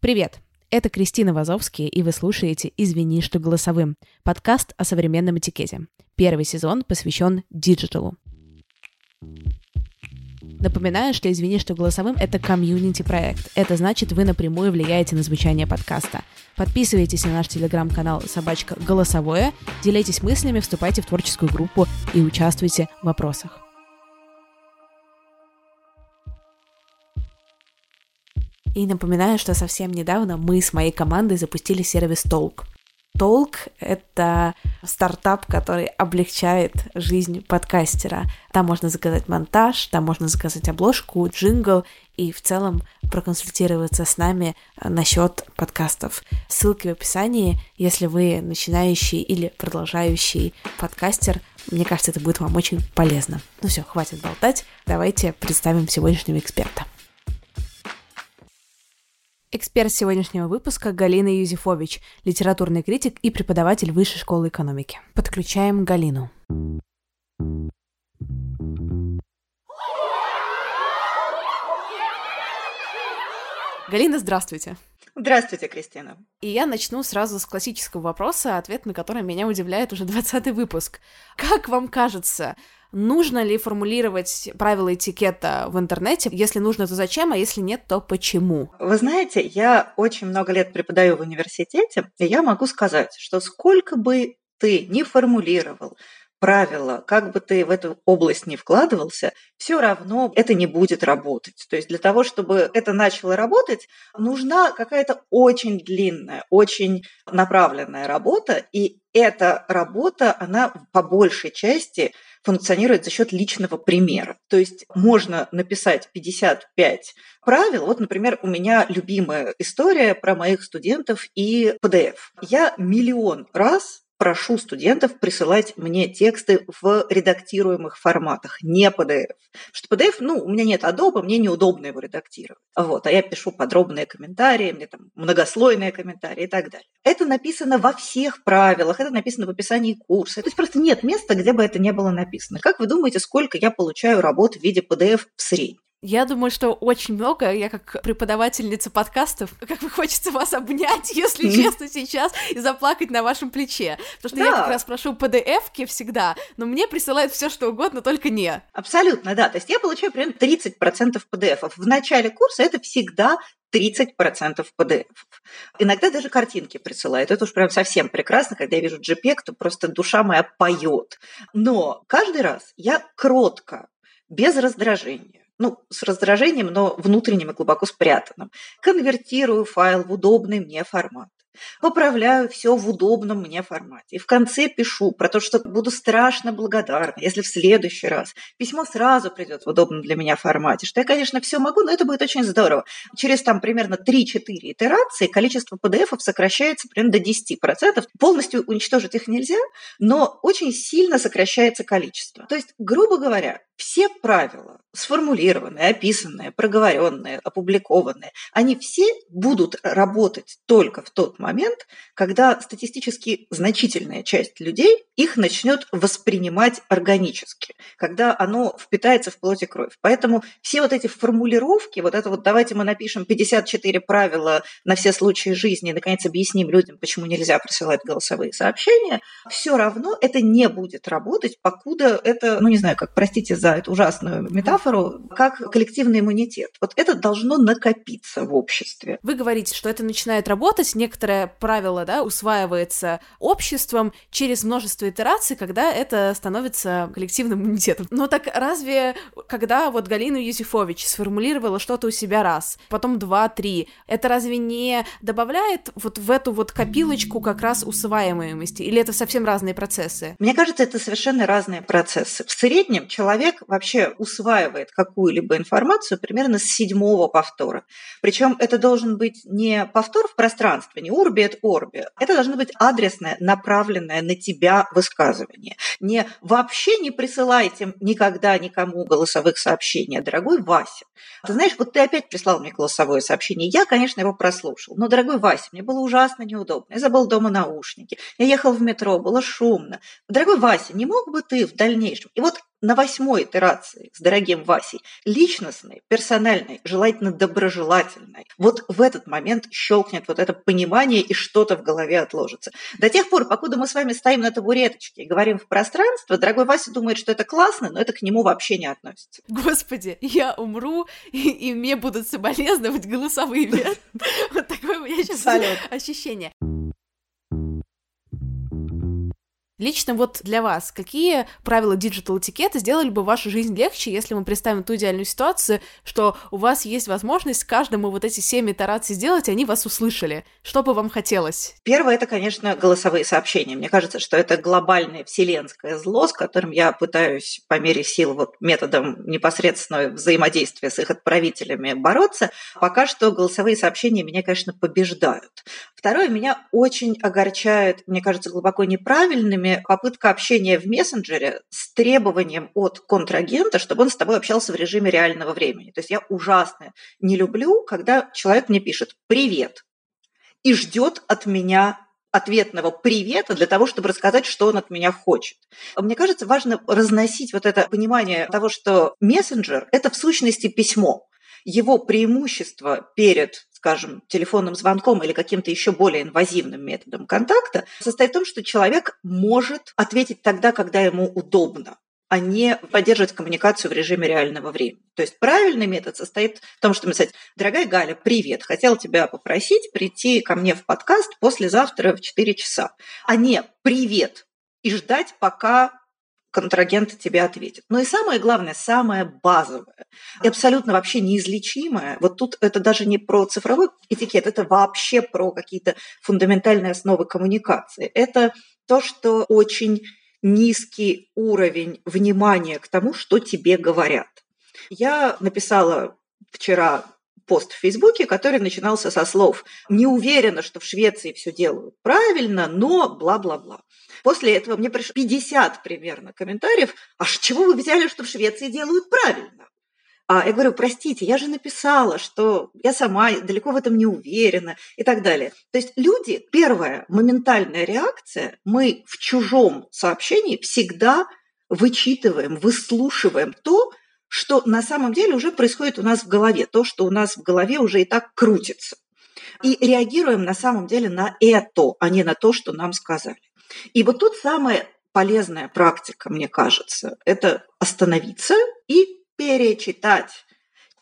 Привет! Это Кристина Вазовски, и вы слушаете «Извини, что голосовым» — подкаст о современном этикете. Первый сезон посвящен диджиталу. Напоминаю, что «Извини, что голосовым» — это комьюнити-проект. Это значит, вы напрямую влияете на звучание подкаста. Подписывайтесь на наш телеграм-канал «Собачка Голосовое», делитесь мыслями, вступайте в творческую группу и участвуйте в вопросах. И напоминаю, что совсем недавно мы с моей командой запустили сервис Толк. Толк — это стартап, который облегчает жизнь подкастера. Там можно заказать монтаж, там можно заказать обложку, джингл и в целом проконсультироваться с нами насчет подкастов. Ссылки в описании, если вы начинающий или продолжающий подкастер, мне кажется, это будет вам очень полезно. Ну все, хватит болтать, давайте представим сегодняшнего эксперта. Эксперт сегодняшнего выпуска Галина Юзефович, литературный критик и преподаватель Высшей школы экономики. Подключаем Галину. Галина, здравствуйте. Здравствуйте, Кристина. И я начну сразу с классического вопроса, ответ на который меня удивляет уже 20 выпуск. Как вам кажется, нужно ли формулировать правила этикета в интернете? Если нужно, то зачем, а если нет, то почему? Вы знаете, я очень много лет преподаю в университете, и я могу сказать, что сколько бы ты не формулировал, правила, как бы ты в эту область не вкладывался, все равно это не будет работать. То есть для того, чтобы это начало работать, нужна какая-то очень длинная, очень направленная работа, и эта работа, она по большей части функционирует за счет личного примера. То есть можно написать 55 правил. Вот, например, у меня любимая история про моих студентов и PDF. Я миллион раз прошу студентов присылать мне тексты в редактируемых форматах, не PDF. Что PDF, ну, у меня нет Adobe, мне неудобно его редактировать. Вот, а я пишу подробные комментарии, мне там многослойные комментарии и так далее. Это написано во всех правилах, это написано в описании курса. То есть просто нет места, где бы это не было написано. Как вы думаете, сколько я получаю работ в виде PDF в среднем? Я думаю, что очень много. Я как преподавательница подкастов, как бы хочется вас обнять, если честно, сейчас, и заплакать на вашем плече. Потому что да. я как раз прошу PDF-ки всегда, но мне присылают все что угодно, только не. Абсолютно, да. То есть я получаю примерно 30% PDF. В начале курса это всегда 30% PDF. Иногда даже картинки присылают. Это уж прям совсем прекрасно, когда я вижу JPEG, то просто душа моя поет. Но каждый раз я кротко, без раздражения, ну, с раздражением, но внутренним и глубоко спрятанным. Конвертирую файл в удобный мне формат поправляю все в удобном мне формате. И в конце пишу про то, что буду страшно благодарна, если в следующий раз письмо сразу придет в удобном для меня формате, что я, конечно, все могу, но это будет очень здорово. Через там примерно 3-4 итерации количество PDF сокращается примерно до 10%. Полностью уничтожить их нельзя, но очень сильно сокращается количество. То есть, грубо говоря, все правила, сформулированные, описанные, проговоренные, опубликованные, они все будут работать только в тот момент, когда статистически значительная часть людей их начнет воспринимать органически, когда оно впитается в плоть и кровь. Поэтому все вот эти формулировки, вот это вот давайте мы напишем 54 правила на все случаи жизни и, наконец, объясним людям, почему нельзя присылать голосовые сообщения, все равно это не будет работать, покуда это, ну не знаю, как, простите за за эту ужасную метафору, как коллективный иммунитет. Вот это должно накопиться в обществе. Вы говорите, что это начинает работать, некоторое правило да, усваивается обществом через множество итераций, когда это становится коллективным иммунитетом. Но так разве, когда вот Галина Юзефович сформулировала что-то у себя раз, потом два, три, это разве не добавляет вот в эту вот копилочку как раз усваиваемости? Или это совсем разные процессы? Мне кажется, это совершенно разные процессы. В среднем человек вообще усваивает какую-либо информацию примерно с седьмого повтора. Причем это должен быть не повтор в пространстве, не урби et орби. Это должно быть адресное, направленное на тебя высказывание. Не вообще не присылайте никогда никому голосовых сообщений, дорогой Вася. Ты знаешь, вот ты опять прислал мне голосовое сообщение. Я, конечно, его прослушал. Но, дорогой Вася, мне было ужасно неудобно. Я забыл дома наушники. Я ехал в метро, было шумно. Дорогой Вася, не мог бы ты в дальнейшем... И вот на восьмой итерации с дорогим Васей, личностной, персональной, желательно доброжелательной, вот в этот момент щелкнет вот это понимание и что-то в голове отложится. До тех пор, покуда мы с вами стоим на табуреточке и говорим в пространство, дорогой Вася думает, что это классно, но это к нему вообще не относится. Господи, я умру, и, и мне будут соболезновать голосовыми. Вот такое у меня сейчас ощущение. Лично вот для вас, какие правила digital этикета сделали бы вашу жизнь легче, если мы представим ту идеальную ситуацию, что у вас есть возможность каждому вот эти семь итераций сделать, и они вас услышали? Что бы вам хотелось? Первое – это, конечно, голосовые сообщения. Мне кажется, что это глобальное вселенское зло, с которым я пытаюсь по мере сил вот методом непосредственного взаимодействия с их отправителями бороться. Пока что голосовые сообщения меня, конечно, побеждают. Второе, меня очень огорчает, мне кажется, глубоко неправильными попытка общения в мессенджере с требованием от контрагента, чтобы он с тобой общался в режиме реального времени. То есть я ужасно не люблю, когда человек мне пишет «привет» и ждет от меня ответного привета для того, чтобы рассказать, что он от меня хочет. Мне кажется, важно разносить вот это понимание того, что мессенджер – это в сущности письмо. Его преимущество перед скажем, телефонным звонком или каким-то еще более инвазивным методом контакта, состоит в том, что человек может ответить тогда, когда ему удобно а не поддерживать коммуникацию в режиме реального времени. То есть правильный метод состоит в том, чтобы сказать, дорогая Галя, привет, хотел тебя попросить прийти ко мне в подкаст послезавтра в 4 часа, а не привет, и ждать, пока контрагент тебе ответит. Но и самое главное, самое базовое и абсолютно вообще неизлечимое, вот тут это даже не про цифровой этикет, это вообще про какие-то фундаментальные основы коммуникации. Это то, что очень низкий уровень внимания к тому, что тебе говорят. Я написала вчера пост в Фейсбуке, который начинался со слов «Не уверена, что в Швеции все делают правильно, но бла-бла-бла». После этого мне пришло 50 примерно комментариев. А с чего вы взяли, что в Швеции делают правильно? А я говорю, простите, я же написала, что я сама далеко в этом не уверена и так далее. То есть люди, первая моментальная реакция, мы в чужом сообщении всегда вычитываем, выслушиваем то, что на самом деле уже происходит у нас в голове, то, что у нас в голове уже и так крутится. И реагируем на самом деле на это, а не на то, что нам сказали. И вот тут самая полезная практика, мне кажется, это остановиться и перечитать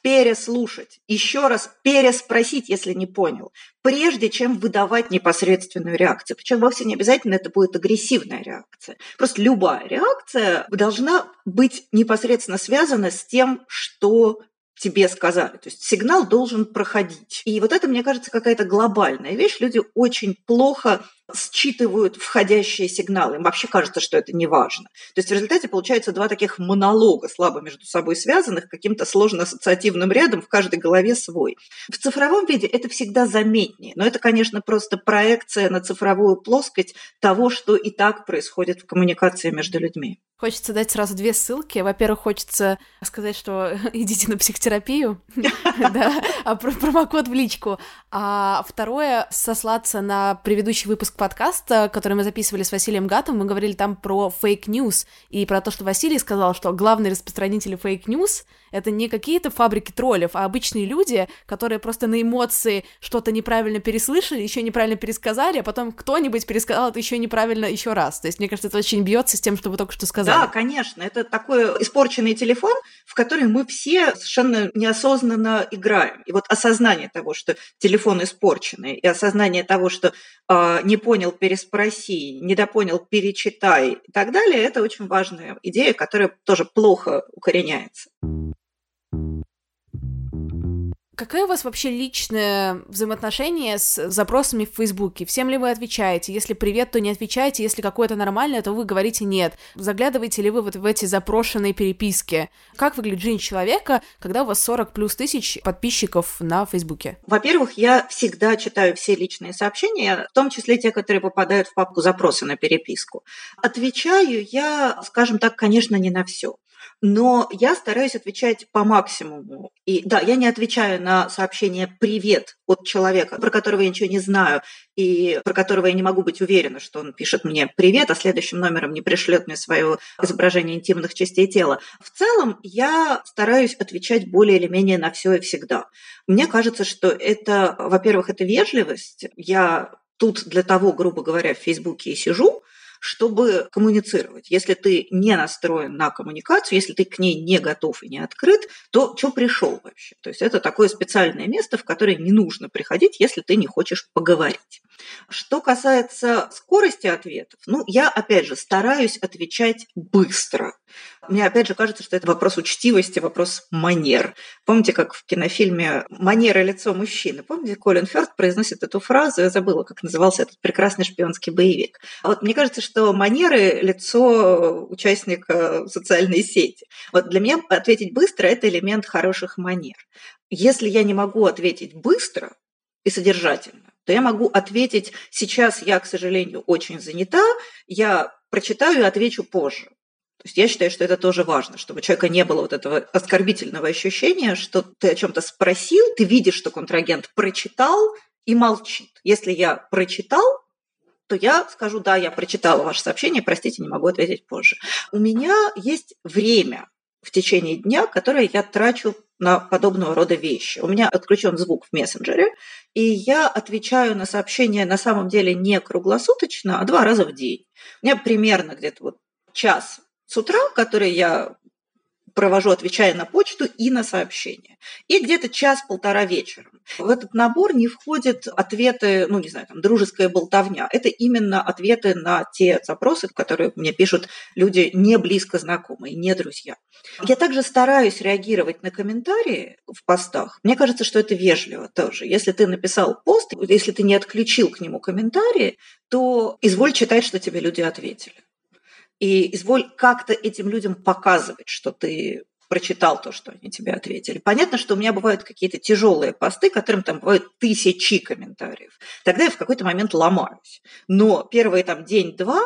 переслушать, еще раз переспросить, если не понял, прежде чем выдавать непосредственную реакцию. Причем вовсе не обязательно это будет агрессивная реакция. Просто любая реакция должна быть непосредственно связана с тем, что тебе сказали. То есть сигнал должен проходить. И вот это, мне кажется, какая-то глобальная вещь. Люди очень плохо считывают входящие сигналы. Им вообще кажется, что это не важно. То есть в результате получается два таких монолога, слабо между собой связанных, каким-то сложно-ассоциативным рядом, в каждой голове свой. В цифровом виде это всегда заметнее. Но это, конечно, просто проекция на цифровую плоскость того, что и так происходит в коммуникации между людьми. Хочется дать сразу две ссылки. Во-первых, хочется сказать, что идите на психотерапию, а промокод в личку. А второе, сослаться на предыдущий выпуск подкаст, который мы записывали с Василием Гатовым, мы говорили там про fake news и про то, что Василий сказал, что главный распространитель fake news — это не какие-то фабрики троллев, а обычные люди, которые просто на эмоции что-то неправильно переслышали, еще неправильно пересказали, а потом кто-нибудь пересказал это еще неправильно еще раз. То есть, мне кажется, это очень бьется с тем, что вы только что сказали. Да, конечно. Это такой испорченный телефон, в который мы все совершенно неосознанно играем. И вот осознание того, что телефон испорченный, и осознание того, что э, не понял, переспроси, недопонял, перечитай и так далее, это очень важная идея, которая тоже плохо укореняется. Какое у вас вообще личное взаимоотношение с запросами в Фейсбуке? Всем ли вы отвечаете? Если привет, то не отвечаете. Если какое-то нормальное, то вы говорите нет. Заглядываете ли вы вот в эти запрошенные переписки? Как выглядит жизнь человека, когда у вас 40 плюс тысяч подписчиков на Фейсбуке? Во-первых, я всегда читаю все личные сообщения, в том числе те, которые попадают в папку запросы на переписку. Отвечаю я, скажем так, конечно, не на все но я стараюсь отвечать по максимуму. И да, я не отвечаю на сообщение «привет» от человека, про которого я ничего не знаю, и про которого я не могу быть уверена, что он пишет мне «привет», а следующим номером не пришлет мне свое изображение интимных частей тела. В целом я стараюсь отвечать более или менее на все и всегда. Мне кажется, что это, во-первых, это вежливость. Я тут для того, грубо говоря, в Фейсбуке и сижу, чтобы коммуницировать. Если ты не настроен на коммуникацию, если ты к ней не готов и не открыт, то что пришел вообще? То есть это такое специальное место, в которое не нужно приходить, если ты не хочешь поговорить. Что касается скорости ответов, ну, я, опять же, стараюсь отвечать быстро. Мне, опять же, кажется, что это вопрос учтивости, вопрос манер. Помните, как в кинофильме «Манера лицо мужчины»? Помните, Колин Фёрд произносит эту фразу, я забыла, как назывался этот прекрасный шпионский боевик. Вот мне кажется, что манеры – лицо участника социальной сети. Вот для меня ответить быстро – это элемент хороших манер. Если я не могу ответить быстро и содержательно, то я могу ответить «сейчас я, к сожалению, очень занята, я прочитаю и отвечу позже». То есть я считаю, что это тоже важно, чтобы у человека не было вот этого оскорбительного ощущения, что ты о чем-то спросил, ты видишь, что контрагент прочитал и молчит. Если я прочитал, то я скажу, да, я прочитала ваше сообщение, простите, не могу ответить позже. У меня есть время в течение дня, которое я трачу на подобного рода вещи. У меня отключен звук в мессенджере, и я отвечаю на сообщения на самом деле не круглосуточно, а два раза в день. У меня примерно где-то вот час с утра, который я провожу, отвечая на почту и на сообщения. И где-то час-полтора вечером. В этот набор не входят ответы, ну, не знаю, там, дружеская болтовня. Это именно ответы на те запросы, которые мне пишут люди не близко знакомые, не друзья. Я также стараюсь реагировать на комментарии в постах. Мне кажется, что это вежливо тоже. Если ты написал пост, если ты не отключил к нему комментарии, то изволь читать, что тебе люди ответили. И изволь как-то этим людям показывать, что ты прочитал то, что они тебе ответили. Понятно, что у меня бывают какие-то тяжелые посты, которым там бывают тысячи комментариев. Тогда я в какой-то момент ломаюсь. Но первый там день-два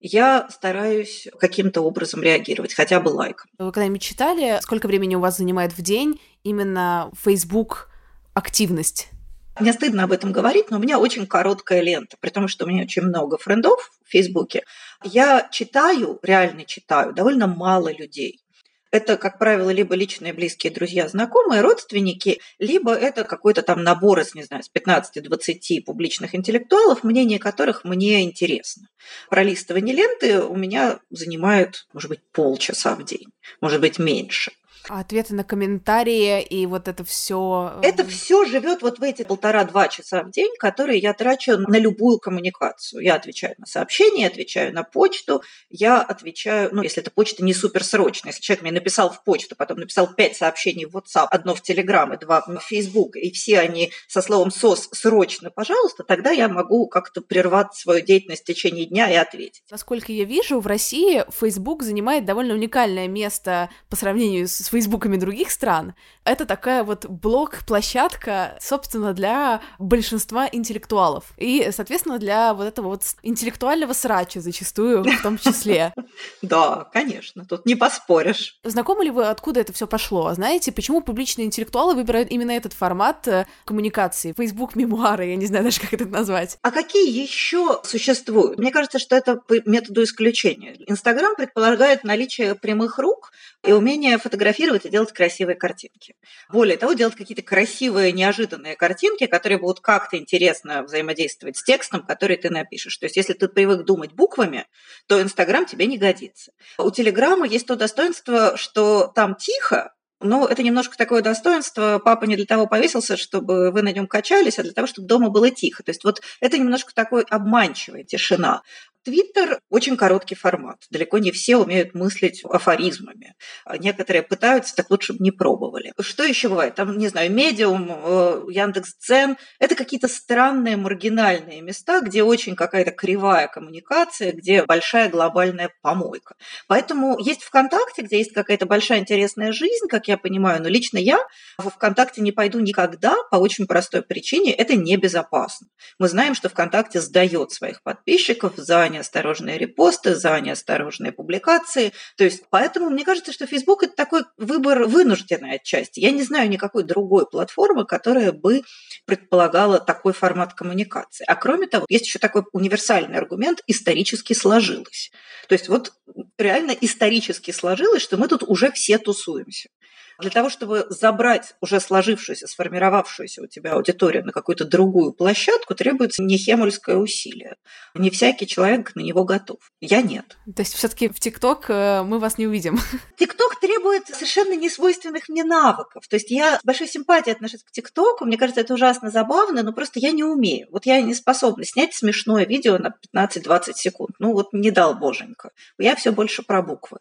я стараюсь каким-то образом реагировать, хотя бы лайком. Вы когда-нибудь читали, сколько времени у вас занимает в день именно Facebook активность? Мне стыдно об этом говорить, но у меня очень короткая лента, при том, что у меня очень много френдов в Фейсбуке. Я читаю, реально читаю, довольно мало людей. Это, как правило, либо личные близкие друзья, знакомые, родственники, либо это какой-то там набор из, не знаю, с 15-20 публичных интеллектуалов, мнение которых мне интересно. Пролистывание ленты у меня занимает, может быть, полчаса в день, может быть, меньше. А ответы на комментарии и вот это все. Э, это все живет вот в эти полтора-два часа в день, которые я трачу на любую коммуникацию. Я отвечаю на сообщения, отвечаю на почту, я отвечаю, ну, если эта почта не суперсрочная, если человек мне написал в почту, потом написал пять сообщений в WhatsApp, одно в Telegram и два в Facebook, и все они со словом «сос» срочно, пожалуйста, тогда я могу как-то прервать свою деятельность в течение дня и ответить. Насколько я вижу, в России Facebook занимает довольно уникальное место по сравнению с фейсбуками других стран, это такая вот блог-площадка, собственно, для большинства интеллектуалов. И, соответственно, для вот этого вот интеллектуального срача зачастую в том числе. Да, конечно, тут не поспоришь. Знакомы ли вы, откуда это все пошло? Знаете, почему публичные интеллектуалы выбирают именно этот формат э, коммуникации? Facebook мемуары, я не знаю даже, как это назвать. А какие еще существуют? Мне кажется, что это по методу исключения. Инстаграм предполагает наличие прямых рук и умение фотографировать и делать красивые картинки. Более того, делать какие-то красивые, неожиданные картинки, которые будут как-то интересно взаимодействовать с текстом, который ты напишешь. То есть, если ты привык думать буквами, то Инстаграм тебе не годится. У Телеграма есть то достоинство, что там тихо, но это немножко такое достоинство. Папа не для того повесился, чтобы вы на нем качались, а для того, чтобы дома было тихо. То есть вот это немножко такой обманчивая тишина. Твиттер – очень короткий формат. Далеко не все умеют мыслить афоризмами. Некоторые пытаются, так лучше бы не пробовали. Что еще бывает? Там, не знаю, Медиум, э, Яндекс.Дзен – это какие-то странные маргинальные места, где очень какая-то кривая коммуникация, где большая глобальная помойка. Поэтому есть ВКонтакте, где есть какая-то большая интересная жизнь, как я понимаю, но лично я в ВКонтакте не пойду никогда по очень простой причине – это небезопасно. Мы знаем, что ВКонтакте сдает своих подписчиков за неосторожные репосты, за неосторожные публикации. То есть, поэтому мне кажется, что Facebook – это такой выбор вынужденный отчасти. Я не знаю никакой другой платформы, которая бы предполагала такой формат коммуникации. А кроме того, есть еще такой универсальный аргумент – исторически сложилось. То есть вот реально исторически сложилось, что мы тут уже все тусуемся. Для того, чтобы забрать уже сложившуюся, сформировавшуюся у тебя аудиторию на какую-то другую площадку, требуется нехемульское усилие. Не всякий человек на него готов. Я нет. То есть все-таки в ТикТок э, мы вас не увидим. ТикТок требует совершенно несвойственных мне навыков. То есть я с большой симпатией отношусь к ТикТоку. Мне кажется, это ужасно забавно, но просто я не умею. Вот я не способна снять смешное видео на 15-20 секунд. Ну вот не дал боженька. Я все больше про буквы.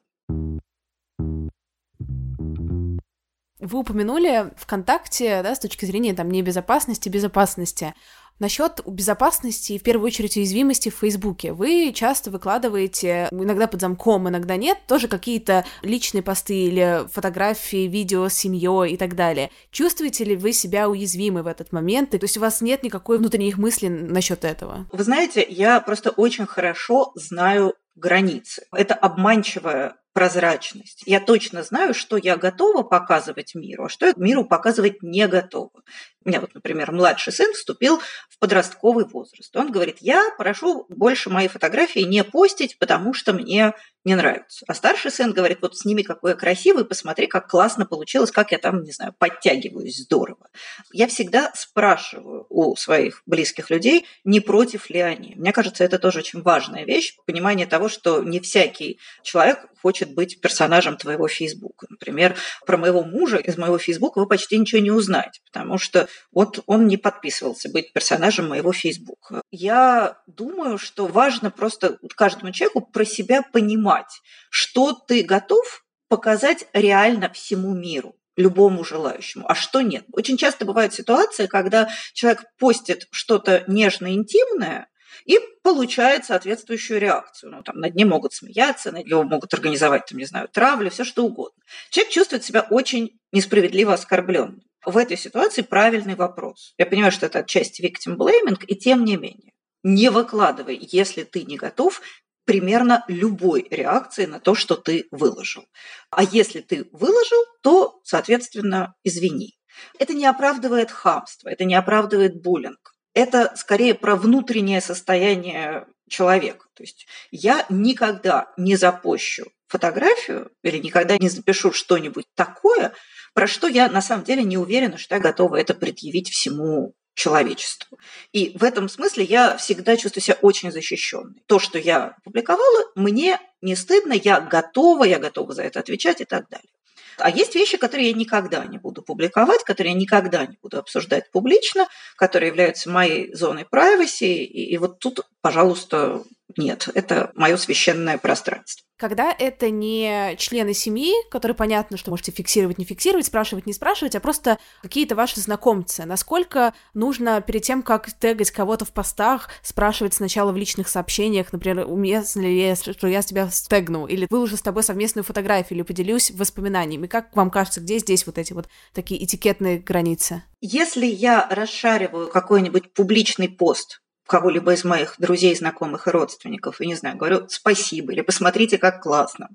Вы упомянули ВКонтакте, да, с точки зрения там небезопасности, безопасности. Насчет безопасности и в первую очередь уязвимости в Фейсбуке. Вы часто выкладываете, иногда под замком, иногда нет, тоже какие-то личные посты или фотографии, видео с семьей и так далее. Чувствуете ли вы себя уязвимы в этот момент? То есть у вас нет никакой внутренних мыслей насчет этого? Вы знаете, я просто очень хорошо знаю границы. Это обманчивая прозрачность. Я точно знаю, что я готова показывать миру, а что я миру показывать не готова. У меня вот, например, младший сын вступил в подростковый возраст. Он говорит, я прошу больше мои фотографии не постить, потому что мне не нравится. А старший сын говорит, вот сними, какой я красивый, посмотри, как классно получилось, как я там, не знаю, подтягиваюсь здорово. Я всегда спрашиваю у своих близких людей, не против ли они. Мне кажется, это тоже очень важная вещь, понимание того, что не всякий человек хочет быть персонажем твоего Фейсбука. Например, про моего мужа из моего Фейсбука вы почти ничего не узнаете, потому что вот он не подписывался быть персонажем моего Фейсбука. Я думаю, что важно просто каждому человеку про себя понимать, что ты готов показать реально всему миру любому желающему, а что нет. Очень часто бывают ситуации, когда человек постит что-то нежно-интимное, и получает соответствующую реакцию. Ну, там, над ним могут смеяться, над него могут организовать, там, не знаю, травлю, все что угодно. Человек чувствует себя очень несправедливо оскорбленным в этой ситуации правильный вопрос. Я понимаю, что это отчасти victim blaming, и тем не менее, не выкладывай, если ты не готов примерно любой реакции на то, что ты выложил. А если ты выложил, то, соответственно, извини. Это не оправдывает хамство, это не оправдывает буллинг. Это скорее про внутреннее состояние человека. То есть я никогда не запущу фотографию или никогда не запишу что-нибудь такое, про что я на самом деле не уверена, что я готова это предъявить всему человечеству. И в этом смысле я всегда чувствую себя очень защищенной. То, что я публиковала, мне не стыдно, я готова, я готова за это отвечать и так далее. А есть вещи, которые я никогда не буду публиковать, которые я никогда не буду обсуждать публично, которые являются моей зоной privacy. И, и вот тут, пожалуйста, нет, это мое священное пространство. Когда это не члены семьи, которые понятно, что можете фиксировать, не фиксировать, спрашивать, не спрашивать, а просто какие-то ваши знакомцы. Насколько нужно перед тем, как тегать кого-то в постах, спрашивать сначала в личных сообщениях, например, уместно ли я, что я тебя стегну, или выложу с тобой совместную фотографию, или поделюсь воспоминаниями. Как вам кажется, где здесь вот эти вот такие этикетные границы? Если я расшариваю какой-нибудь публичный пост, кого-либо из моих друзей, знакомых и родственников, и не знаю, говорю спасибо, или посмотрите, как классно.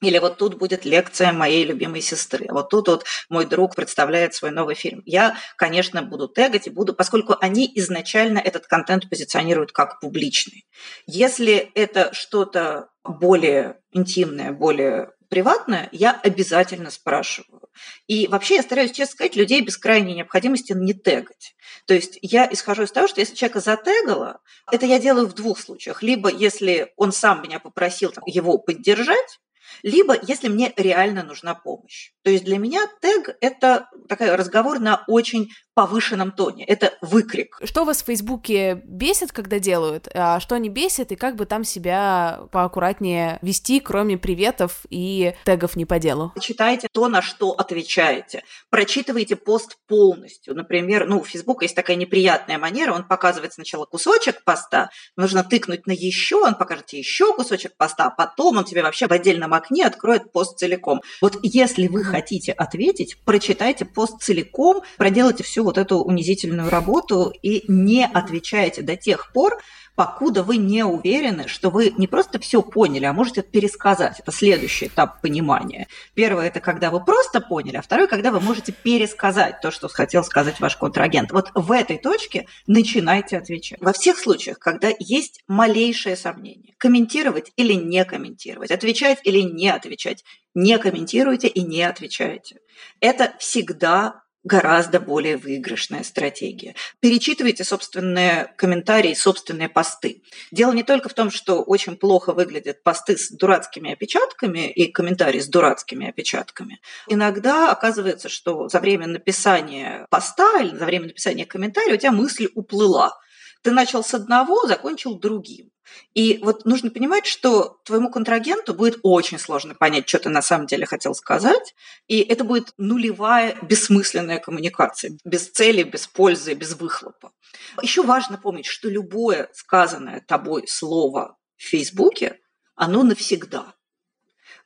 Или вот тут будет лекция моей любимой сестры. Вот тут вот мой друг представляет свой новый фильм. Я, конечно, буду тегать и буду, поскольку они изначально этот контент позиционируют как публичный. Если это что-то более интимное, более приватное, я обязательно спрашиваю. И вообще я стараюсь, честно сказать, людей без крайней необходимости не тегать. То есть я исхожу из того, что если человека затегала, это я делаю в двух случаях. Либо если он сам меня попросил там, его поддержать, либо если мне реально нужна помощь. То есть для меня тег – это такой разговор на очень повышенном тоне. Это выкрик. Что вас в Фейсбуке бесит, когда делают, а что не бесит, и как бы там себя поаккуратнее вести, кроме приветов и тегов не по делу? Читайте то, на что отвечаете. Прочитывайте пост полностью. Например, ну, у Фейсбука есть такая неприятная манера, он показывает сначала кусочек поста, нужно тыкнуть на еще, он покажет тебе еще кусочек поста, а потом он тебе вообще в отдельном окне откроет пост целиком. Вот если вы хотите ответить, прочитайте пост целиком, проделайте всю вот эту унизительную работу и не отвечаете до тех пор, покуда вы не уверены, что вы не просто все поняли, а можете пересказать. Это следующий этап понимания. Первое – это когда вы просто поняли, а второе – когда вы можете пересказать то, что хотел сказать ваш контрагент. Вот в этой точке начинайте отвечать. Во всех случаях, когда есть малейшее сомнение, комментировать или не комментировать, отвечать или не отвечать, не комментируйте и не отвечайте. Это всегда гораздо более выигрышная стратегия. Перечитывайте собственные комментарии, собственные посты. Дело не только в том, что очень плохо выглядят посты с дурацкими опечатками и комментарии с дурацкими опечатками. Иногда оказывается, что за время написания поста или за время написания комментария у тебя мысль уплыла. Ты начал с одного, закончил другим. И вот нужно понимать, что твоему контрагенту будет очень сложно понять, что ты на самом деле хотел сказать, и это будет нулевая бессмысленная коммуникация, без цели, без пользы, без выхлопа. Еще важно помнить, что любое сказанное тобой слово в Фейсбуке, оно навсегда.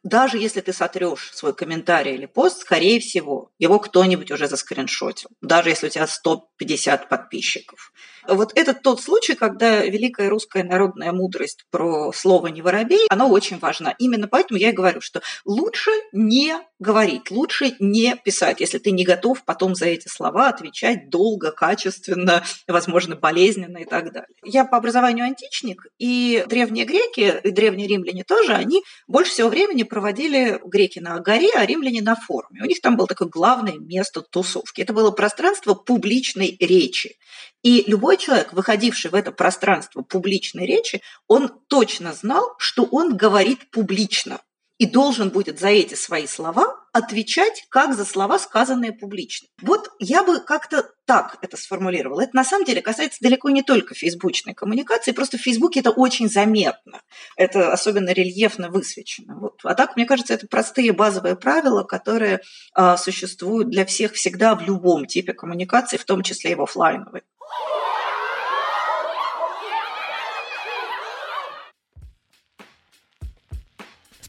Даже если ты сотрешь свой комментарий или пост, скорее всего, его кто-нибудь уже заскриншотил, даже если у тебя 150 подписчиков. Вот это тот случай, когда великая русская народная мудрость про слово «не воробей», она очень важна. Именно поэтому я и говорю, что лучше не говорить, лучше не писать, если ты не готов потом за эти слова отвечать долго, качественно, возможно, болезненно и так далее. Я по образованию античник, и древние греки, и древние римляне тоже, они больше всего времени проводили греки на горе, а римляне на форуме. У них там было такое главное место тусовки. Это было пространство публичной речи. И любой человек, выходивший в это пространство публичной речи, он точно знал, что он говорит публично и должен будет за эти свои слова отвечать как за слова, сказанные публично. Вот я бы как-то так это сформулировала. Это на самом деле касается далеко не только фейсбучной коммуникации, просто в Фейсбуке это очень заметно. Это особенно рельефно высвечено. Вот. А так, мне кажется, это простые базовые правила, которые а, существуют для всех всегда в любом типе коммуникации, в том числе и в офлайновой.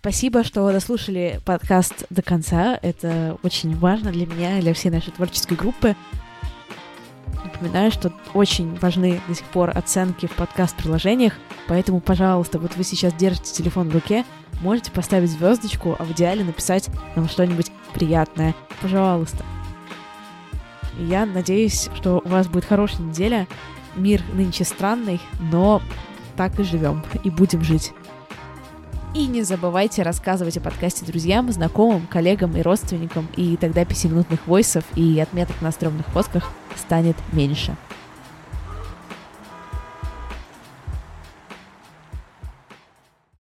Спасибо, что дослушали подкаст до конца. Это очень важно для меня и для всей нашей творческой группы. Напоминаю, что очень важны до сих пор оценки в подкаст-приложениях, поэтому, пожалуйста, вот вы сейчас держите телефон в руке, можете поставить звездочку, а в идеале написать нам что-нибудь приятное. Пожалуйста. Я надеюсь, что у вас будет хорошая неделя. Мир нынче странный, но так и живем и будем жить. И не забывайте рассказывать о подкасте друзьям, знакомым, коллегам и родственникам, и тогда пятиминутных войсов и отметок на стрёмных фотках станет меньше.